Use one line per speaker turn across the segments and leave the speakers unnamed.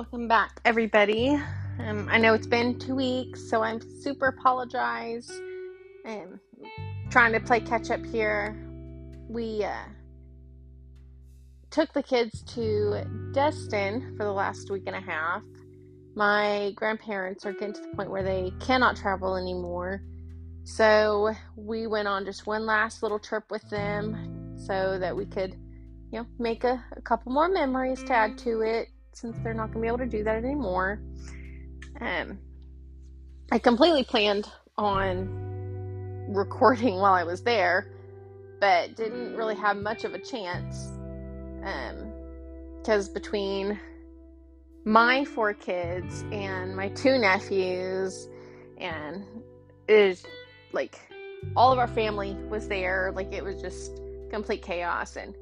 Welcome back, everybody. Um, I know it's been two weeks, so I'm super apologize. Um, trying to play catch up here. We uh, took the kids to Destin for the last week and a half. My grandparents are getting to the point where they cannot travel anymore, so we went on just one last little trip with them so that we could, you know, make a, a couple more memories to add to it since they're not going to be able to do that anymore. Um, I completely planned on recording while I was there, but didn't really have much of a chance. Um, because between my four kids and my two nephews, and is like all of our family was there. Like it was just complete chaos, and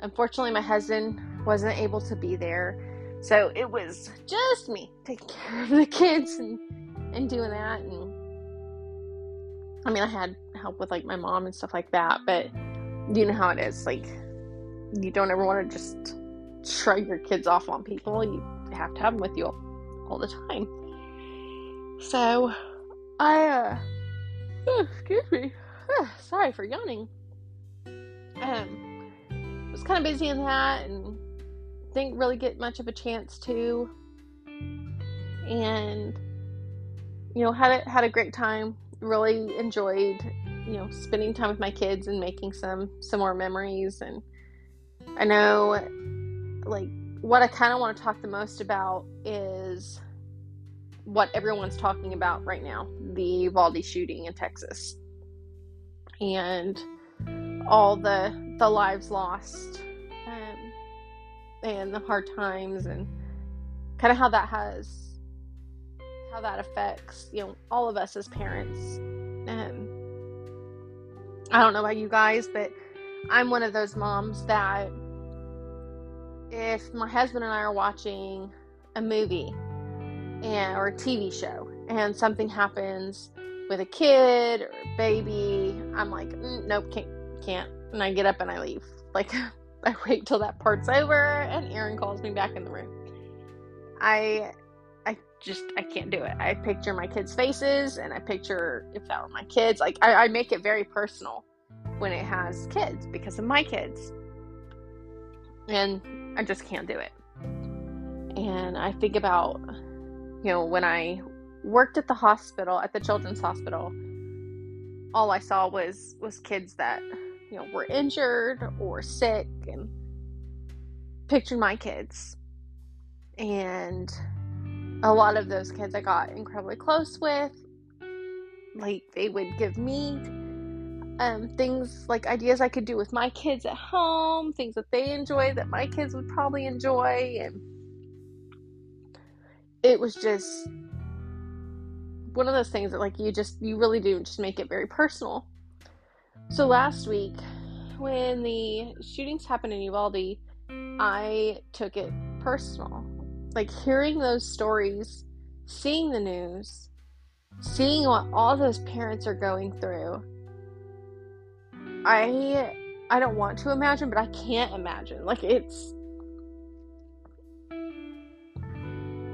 unfortunately, my husband wasn't able to be there so it was just me taking care of the kids and, and doing that. And I mean, I had help with like my mom and stuff like that, but you know how it is. Like, you don't ever want to just shrug your kids off on people. You have to have them with you all, all the time. So, I, uh, oh, excuse me. Sorry for yawning. Um, was kind of busy in that and didn't really get much of a chance to. And you know had a, had a great time really enjoyed you know spending time with my kids and making some some more memories. And i know like what i kind of want to talk the most about is what everyone's talking about right now the Uvalde shooting in texas. And all the the lives lost and the hard times and kind of how that has how that affects you know all of us as parents. Um, i don't know about you guys but i'm one of those moms that if my husband and i are watching a movie and or a tv show and something happens with a kid or a baby i'm like mm, nope can't can't and i get up and i leave. Like I wait till that part's over and Aaron calls me back in the room. I I just I can't do it. I picture my kids' faces and I picture if that were my kids. Like I, I make it very personal when it has kids because of my kids. And I just can't do it. And I think about you know, when I worked at the hospital, at the children's hospital, all I saw was was kids that you know, were injured or sick and pictured my kids. And a lot of those kids I got incredibly close with. Like they would give me um, things like ideas I could do with my kids at home, things that they enjoy that my kids would probably enjoy, and it was just one of those things that like you just you really do just make it very personal. So last week, when the shootings happened in Uvalde, I took it personal. Like hearing those stories, seeing the news, seeing what all those parents are going through. I I don't want to imagine, but I can't imagine. Like it's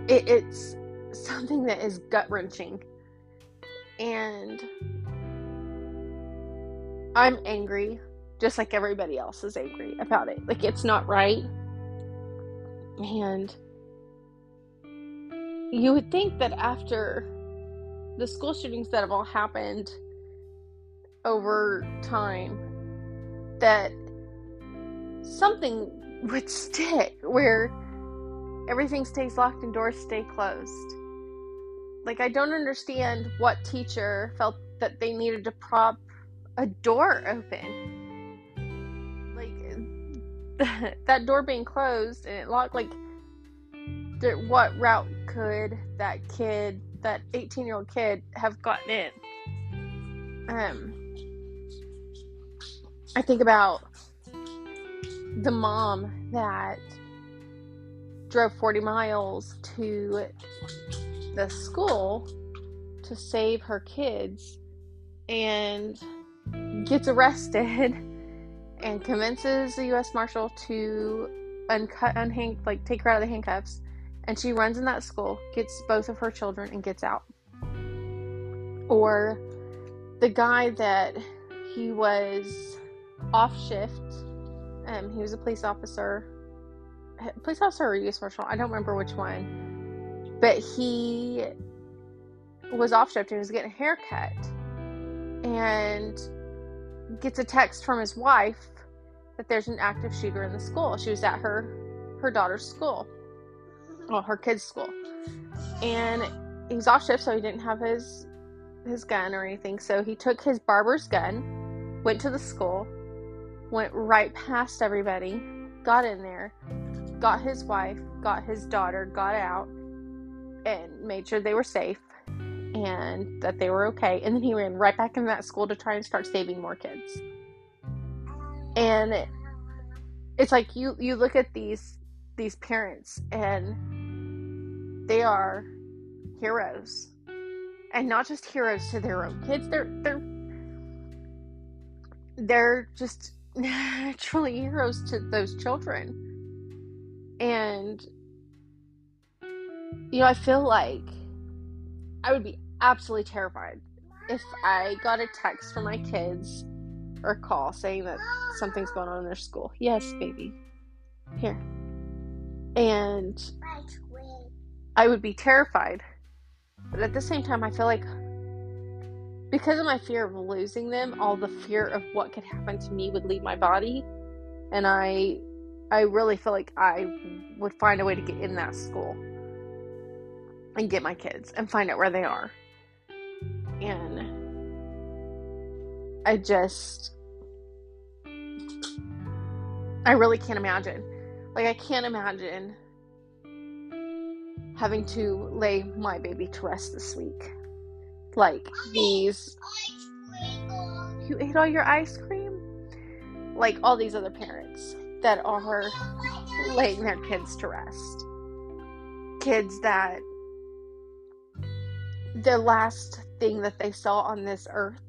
it, it's something that is gut wrenching. And I'm angry, just like everybody else is angry about it. Like, it's not right. And you would think that after the school shootings that have all happened over time, that something would stick where everything stays locked and doors stay closed. Like, I don't understand what teacher felt that they needed to prop a door open. Like that door being closed and it locked. Like, what route could that kid, that 18 year old kid, have gotten in? Um, I think about the mom that drove 40 miles to the school to save her kids and gets arrested and convinces the U.S. Marshal to uncut, unhang, like take her out of the handcuffs, and she runs in that school, gets both of her children, and gets out. Or the guy that he was off shift, um, he was a police officer, police officer or U.S. Marshal, I don't remember which one, but he was off shift and he was getting a haircut and gets a text from his wife that there's an active shooter in the school. She was at her her daughter's school, mm-hmm. well, her kid's school, and he was off shift, so he didn't have his his gun or anything. So he took his barber's gun, went to the school, went right past everybody, got in there, got his wife, got his daughter, got out, and made sure they were safe and that they were okay. And then he ran right back in that school to try and start saving more kids. And it's like you you look at these these parents and they are heroes. And not just heroes to their own kids, they're they're they're just truly heroes to those children. And you know, I feel like I would be absolutely terrified if I got a text from my kids or a call saying that something's going on in their school. Yes, baby. Here. And I would be terrified. But at the same time, I feel like because of my fear of losing them, all the fear of what could happen to me would leave my body. And I I really feel like I would find a way to get in that school and get my kids and find out where they are. And I just I really can't imagine. Like I can't imagine having to lay my baby to rest this week. Like these You ate all your ice cream? Like all these other parents that are laying their kids to rest. Kids that the last thing that they saw on this earth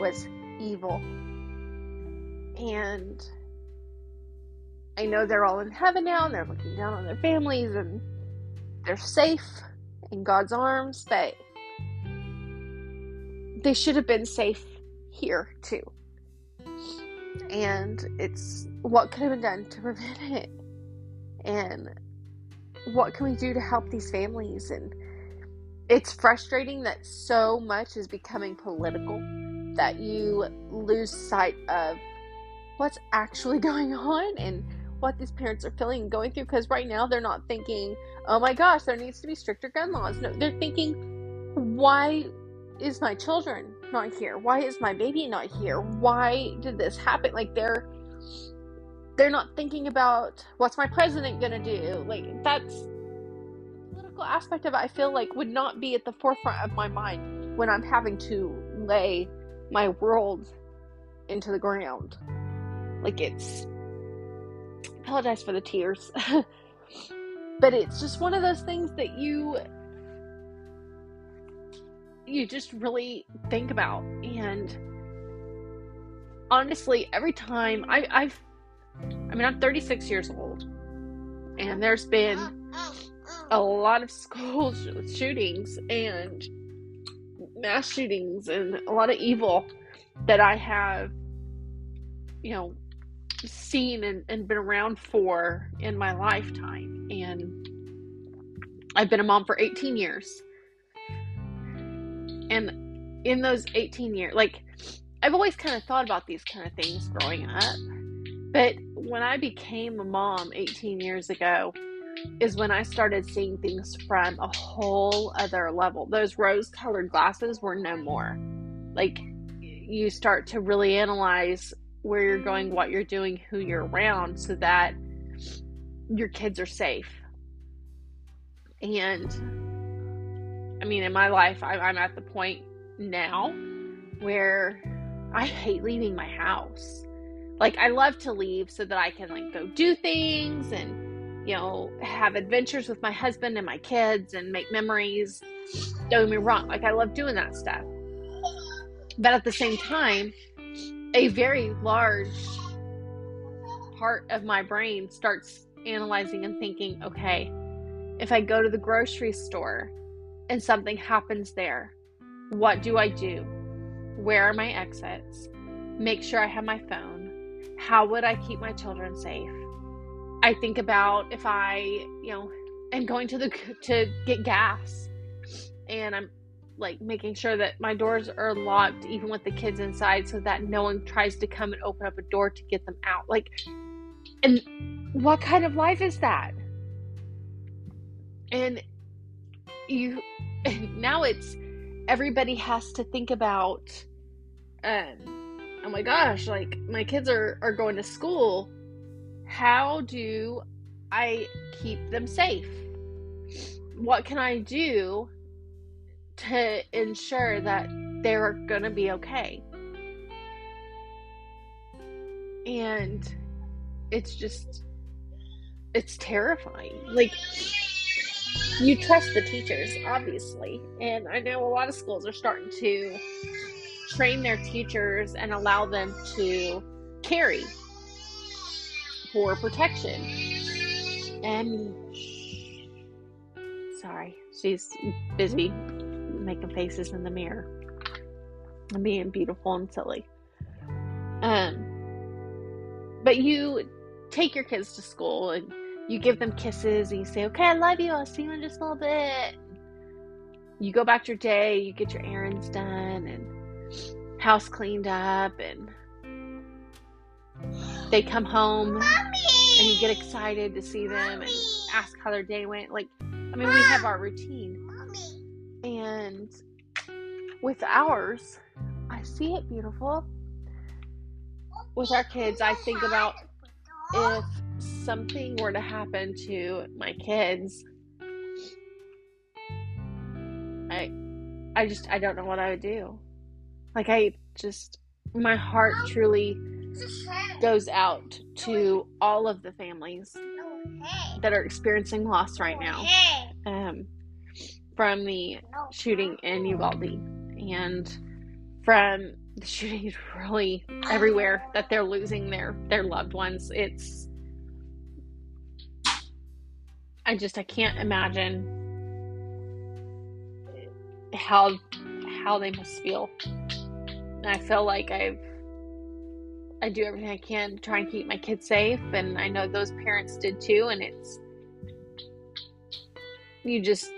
was evil. And I know they're all in heaven now and they're looking down on their families and they're safe in God's arms, but they should have been safe here too. And it's what could have been done to prevent it. And what can we do to help these families and it's frustrating that so much is becoming political that you lose sight of what's actually going on and what these parents are feeling and going through because right now they're not thinking oh my gosh there needs to be stricter gun laws. No they're thinking why is my children not here? Why is my baby not here? Why did this happen? Like they're they're not thinking about what's my president gonna do? Like that's aspect of it I feel like would not be at the forefront of my mind when I'm having to lay my world into the ground. Like it's apologize for the tears. but it's just one of those things that you you just really think about and honestly every time I, I've I mean I'm 36 years old and there's been a lot of school shootings and mass shootings and a lot of evil that I have, you know, seen and, and been around for in my lifetime. And I've been a mom for 18 years. And in those 18 years, like, I've always kind of thought about these kind of things growing up. But when I became a mom 18 years ago, is when I started seeing things from a whole other level. Those rose colored glasses were no more. Like, you start to really analyze where you're going, what you're doing, who you're around, so that your kids are safe. And I mean, in my life, I'm at the point now where I hate leaving my house. Like, I love to leave so that I can, like, go do things and you know, have adventures with my husband and my kids and make memories. Don't get me wrong, like I love doing that stuff. But at the same time, a very large part of my brain starts analyzing and thinking, okay, if I go to the grocery store and something happens there, what do I do? Where are my exits? Make sure I have my phone. How would I keep my children safe? I think about if I, you know, am going to the to get gas and I'm like making sure that my doors are locked even with the kids inside so that no one tries to come and open up a door to get them out. Like and what kind of life is that? And you now it's everybody has to think about um oh my gosh like my kids are are going to school how do i keep them safe? What can i do to ensure that they're going to be okay? And it's just it's terrifying. Like you trust the teachers, obviously. And I know a lot of schools are starting to train their teachers and allow them to carry for protection. And sorry, she's busy making faces in the mirror and being beautiful and silly. Um, but you take your kids to school and you give them kisses and you say, okay, I love you. I'll see you in just a little bit. You go back to your day, you get your errands done and house cleaned up and they come home Mommy! and you get excited to see them Mommy! and ask how their day went. Like, I mean, we have our routine. Mommy! And with ours, I see it beautiful. With our kids, I think about if something were to happen to my kids, I I just I don't know what I would do. Like I just my heart truly goes out to all of the families that are experiencing loss right now um, from the shooting in Uvalde and from the shootings really everywhere that they're losing their their loved ones. It's I just I can't imagine how how they must feel. And I feel like I've I do everything I can to try and keep my kids safe and I know those parents did too and it's you just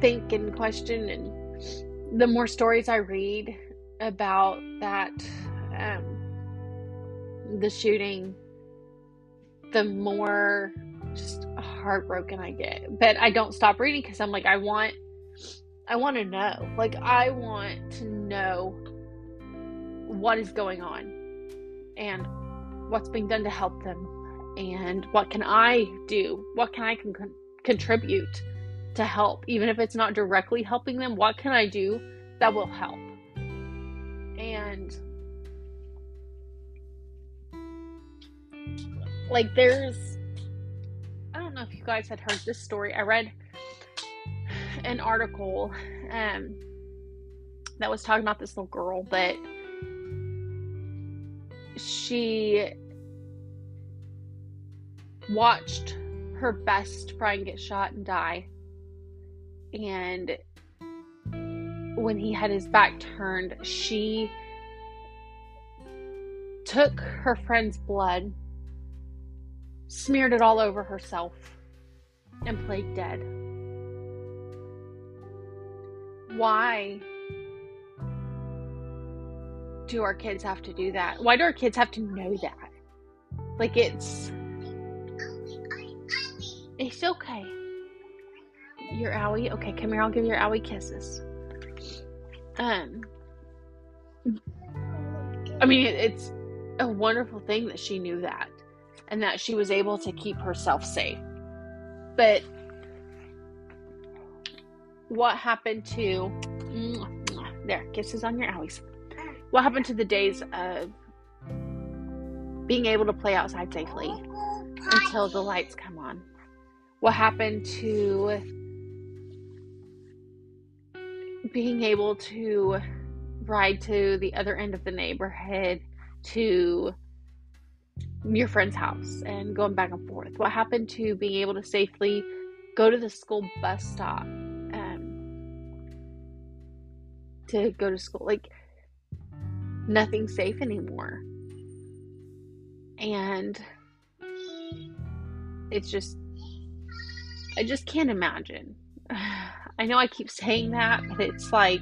think and question and the more stories I read about that um, the shooting the more just heartbroken I get. But I don't stop reading because I'm like, I want, I want to know. Like, I want to know what is going on and what's being done to help them and what can I do? What can I con- contribute to help? Even if it's not directly helping them, what can I do that will help? And like, there's I don't know if you guys had heard this story. I read an article um, that was talking about this little girl, but she watched her best friend get shot and die. And when he had his back turned, she took her friend's blood smeared it all over herself, and played dead. Why do our kids have to do that? Why do our kids have to know that? Like it's it's okay. Your owie, okay, come here. I'll give your owie kisses. Um, I mean, it's a wonderful thing that she knew that and that she was able to keep herself safe. But what happened to there kisses on your owies what happened to the days of being able to play outside safely until the lights come on what happened to being able to ride to the other end of the neighborhood to your friend's house and going back and forth? What happened to being able to safely go to the school bus stop um, to go to school. Like, nothing's safe anymore. And it's just, I just can't imagine. I know I keep saying that, but it's like,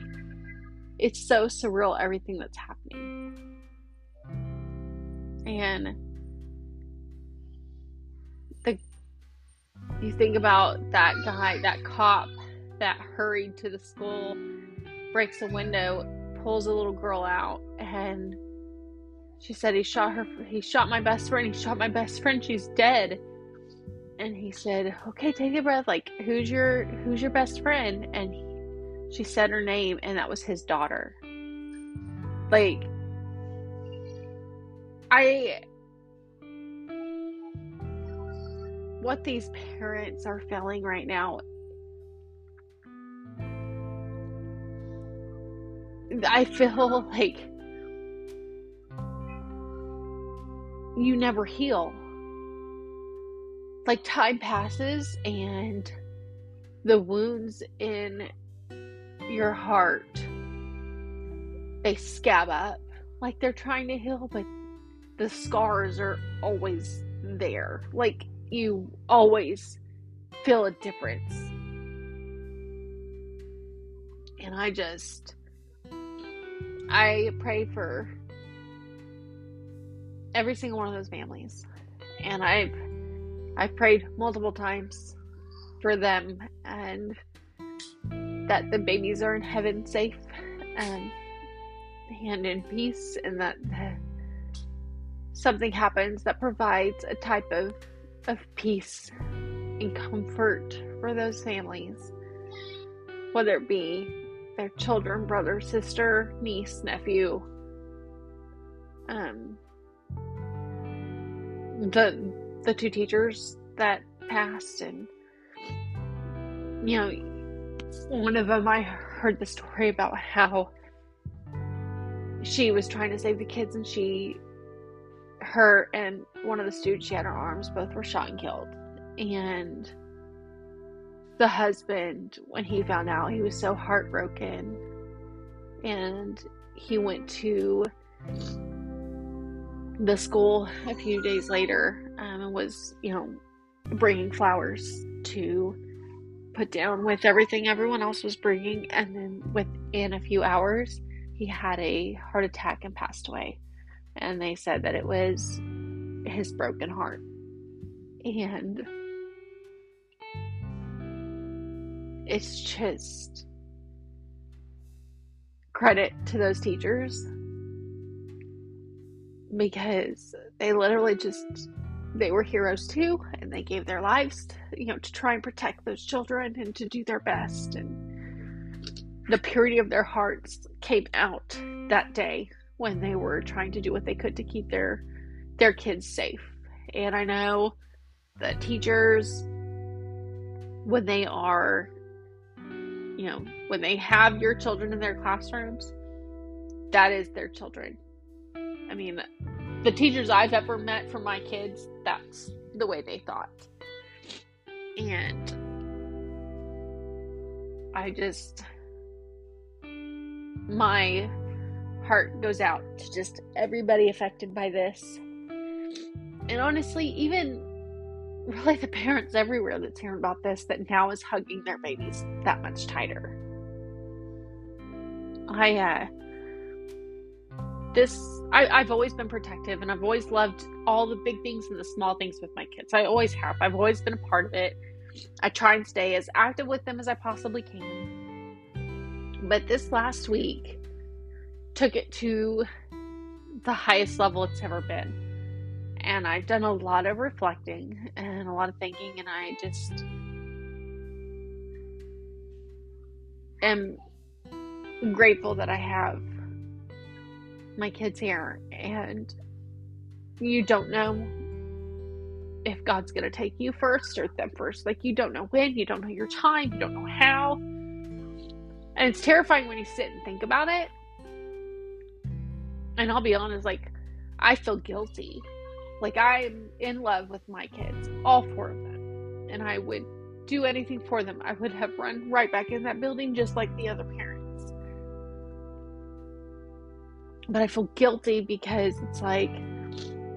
it's so surreal everything that's happening. And the you think about that guy, that cop that hurried to the school, breaks a window, pulls a little girl out, and she said he shot her. He shot my best friend. He shot my best friend. She's dead. And he said, "Okay, take a breath. Like, who's your who's your best friend?" And he, she said her name, and that was his daughter. Like, I what these parents are feeling right now. I feel like you never heal. Like time passes and the wounds in your heart they scab up like they're trying to heal but the scars are always there like you always feel a difference. And I just, I pray for every single one of those families. And I've, I've prayed multiple times for them and that the babies are in heaven safe and, and in peace and that something happens that provides a type of of peace and comfort for those families, whether it be their children, brother, sister, niece, nephew, um, the the two teachers that passed, and you know, one of them I heard the story about how she was trying to save the kids and she her and one of the students she had her arms both were shot and killed. And the husband when he found out he was so heartbroken. And he went to the school a few days later um, and was you know bringing flowers to put down with everything everyone else was bringing. And then within a few hours he had a heart attack and passed away. And they said that it was his broken heart. And it's just credit to those teachers because they literally just they were heroes too and they gave their lives you know to try and protect those children and to do their best and the purity of their hearts came out that day when they were trying to do what they could to keep their their kids safe. And I know that teachers when they are you know, when they have your children in their classrooms, that is their children. I mean, the teachers I've ever met for my kids, that's the way they thought. And I just my heart goes out to just everybody affected by this. And honestly, even really the parents everywhere that's hearing about this that now is hugging their babies that much tighter. I, uh, this, I, I've always been protective and I've always loved all the big things and the small things with my kids. I always have. I've always been a part of it. I try and stay as active with them as I possibly can. But this last week, took it to the highest level it's ever been. And I've done a lot of reflecting and a lot of thinking, and I just am grateful that I have my kids here. And you don't know if God's going to take you first or them first. Like, you don't know when, you don't know your time, you don't know how. And it's terrifying when you sit and think about it and I'll be honest, like, I feel guilty. Like, I'm in love with my kids, all four of them. And I would do anything for them, I would have run right back in that building just like the other parents. But I feel guilty because it's like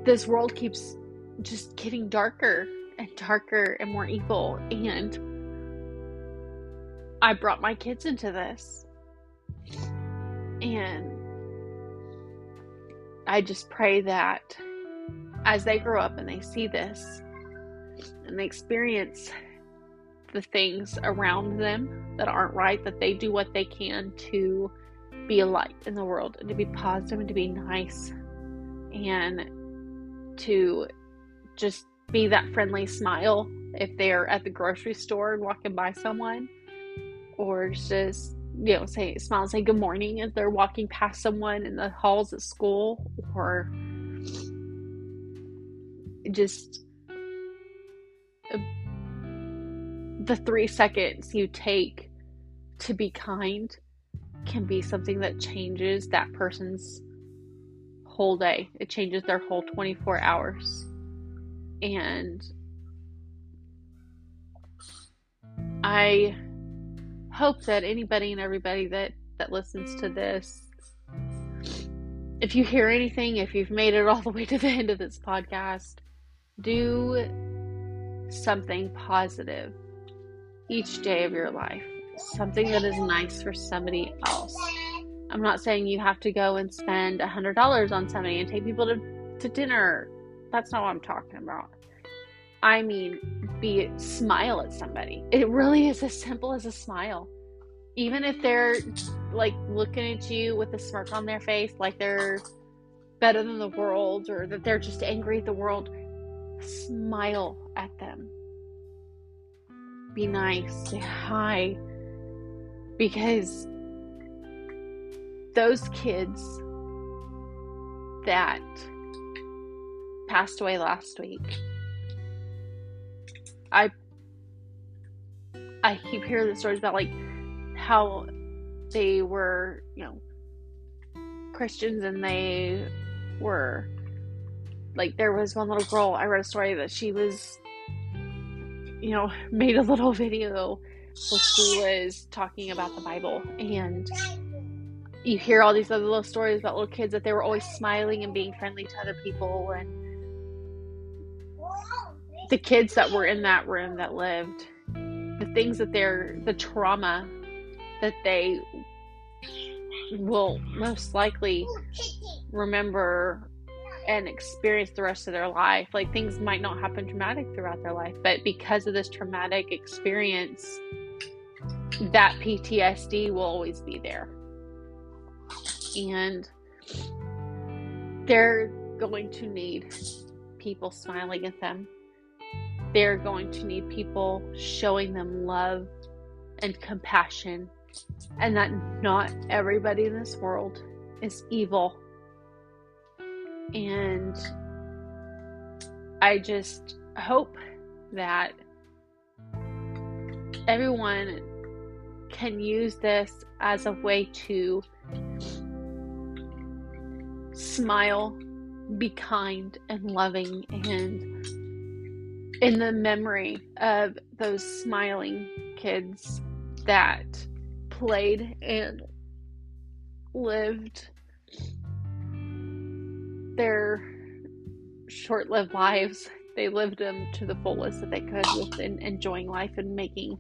this world keeps just getting darker and darker and more evil. And I brought my kids into this. And I just pray that as they grow up and they see this and they experience the things around them that aren't right, that they do what they can to be a light in the world and to be positive and to be nice and to just be that friendly smile if they're at the grocery store and walking by someone or just you know say smile and say good morning as they're walking past someone in the halls at school or just uh, the three seconds you take to be kind can be something that changes that person's whole day. It changes their whole 24 hours. And I hope that anybody and everybody that that listens to this if you hear anything, if you've made it all the way to the end of this podcast, do something positive each day of your life. Something that is nice for somebody else. I'm not saying you have to go and spend a hundred dollars on somebody and take people to, to dinner. That's not what I'm talking about. I mean, be smile at somebody. It really is as simple as a smile. Even if they're like looking at you with a smirk on their face, like they're better than the world or that they're just angry at the world, smile at them. Be nice, say hi. Because those kids that passed away last week I I keep hearing the stories about like how they were, you know, Christians and they were like there was one little girl I read a story that she was you know, made a little video where she was talking about the Bible. And you hear all these other little stories about little kids that they were always smiling and being friendly to other people. And the kids that were in that room that lived, the things that they're, the trauma that they will most likely remember and experience the rest of their life. Like things might not happen traumatic throughout their life, but because of this traumatic experience, that PTSD will always be there. And they're going to need people smiling at them they're going to need people showing them love and compassion, and that not everybody in this world is evil. And I just hope that everyone can use this as a way to smile, be kind and loving, and in the memory of those smiling kids that played and lived their short lived lives. They lived them to the fullest that they could with enjoying life and making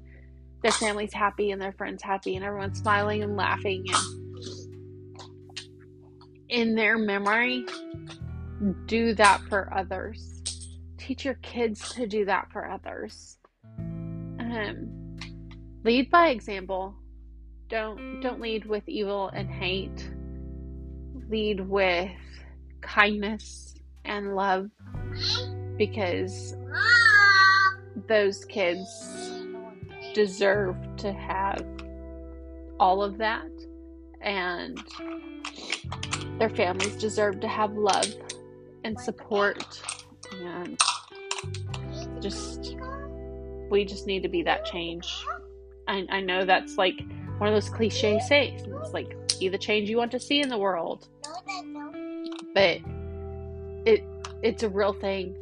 their families happy and their friends happy and everyone smiling and laughing and in their memory do that for others teach your kids to do that for others. Um, lead by example. Don't don't lead with evil and hate. Lead with kindness and love because those kids deserve to have all of that and their families deserve to have love and support and just we just need to be that change. I, I know that's like one of those cliche sayings. It's like be the change you want to see in the world. But it it's a real thing.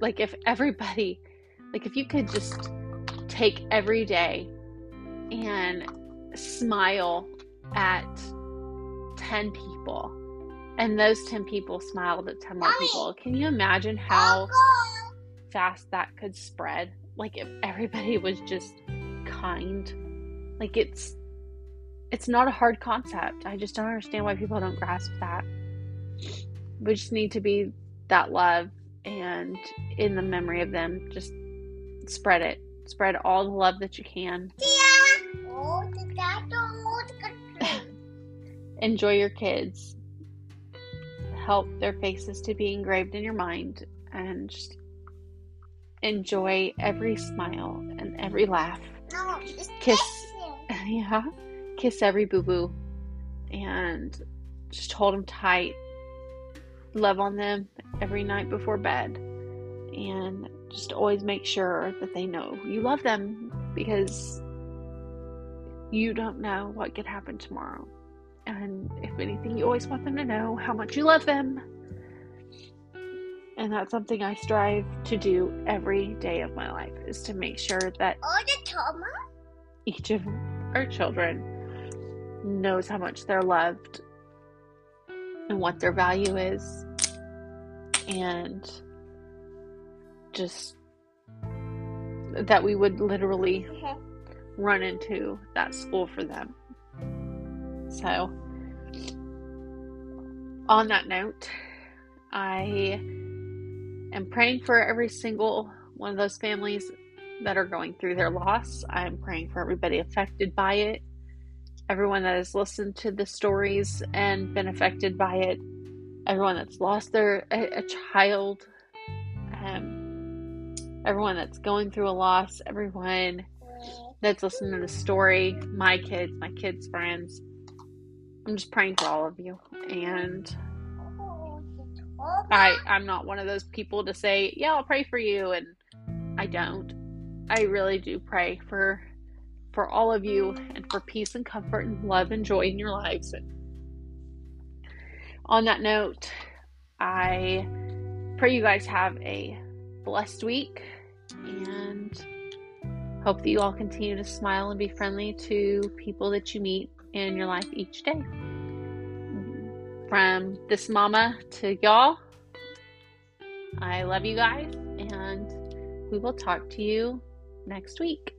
Like if everybody like if you could just take every day and smile at 10 people and those 10 people smiled at 10 more
Mommy.
people can you imagine how fast that could spread like if everybody was just kind like it's it's not a hard concept. I just don't understand why people don't grasp that. We just need to be that love and in the memory of them just spread it. Spread all the love that you can. Enjoy your kids. Help their faces to be engraved in your mind and just enjoy every smile and every laugh. Kiss. yeah kiss every boo boo and just hold them tight love on them every night before bed and just always make sure that they know you love them because you don't know what could happen tomorrow. And if anything you always want them to know how much you love them. And that's something i strive to do every day of my life is to make sure that each of our children knows how much they're loved and what their value is and just that we would literally run into that school for them. So, on that note, I am praying for every single one of those families that are going through their loss. I'm praying for everybody affected by it, everyone that has listened to the stories and been affected by it, everyone that's lost their a, a child, um, everyone that's going through a loss, everyone that's listening to the story, my kids, my kids' friends. I'm just praying for all of you. And I I'm not one of those people to say, "Yeah, I'll pray for you," and I don't. I really do pray for for all of you and for peace and comfort and love and joy in your lives. And on that note, I pray you guys have a blessed week and hope that you all continue to smile and be friendly to people that you meet in your life each day. From this mama to y'all, I love you guys, and we will talk to you next week.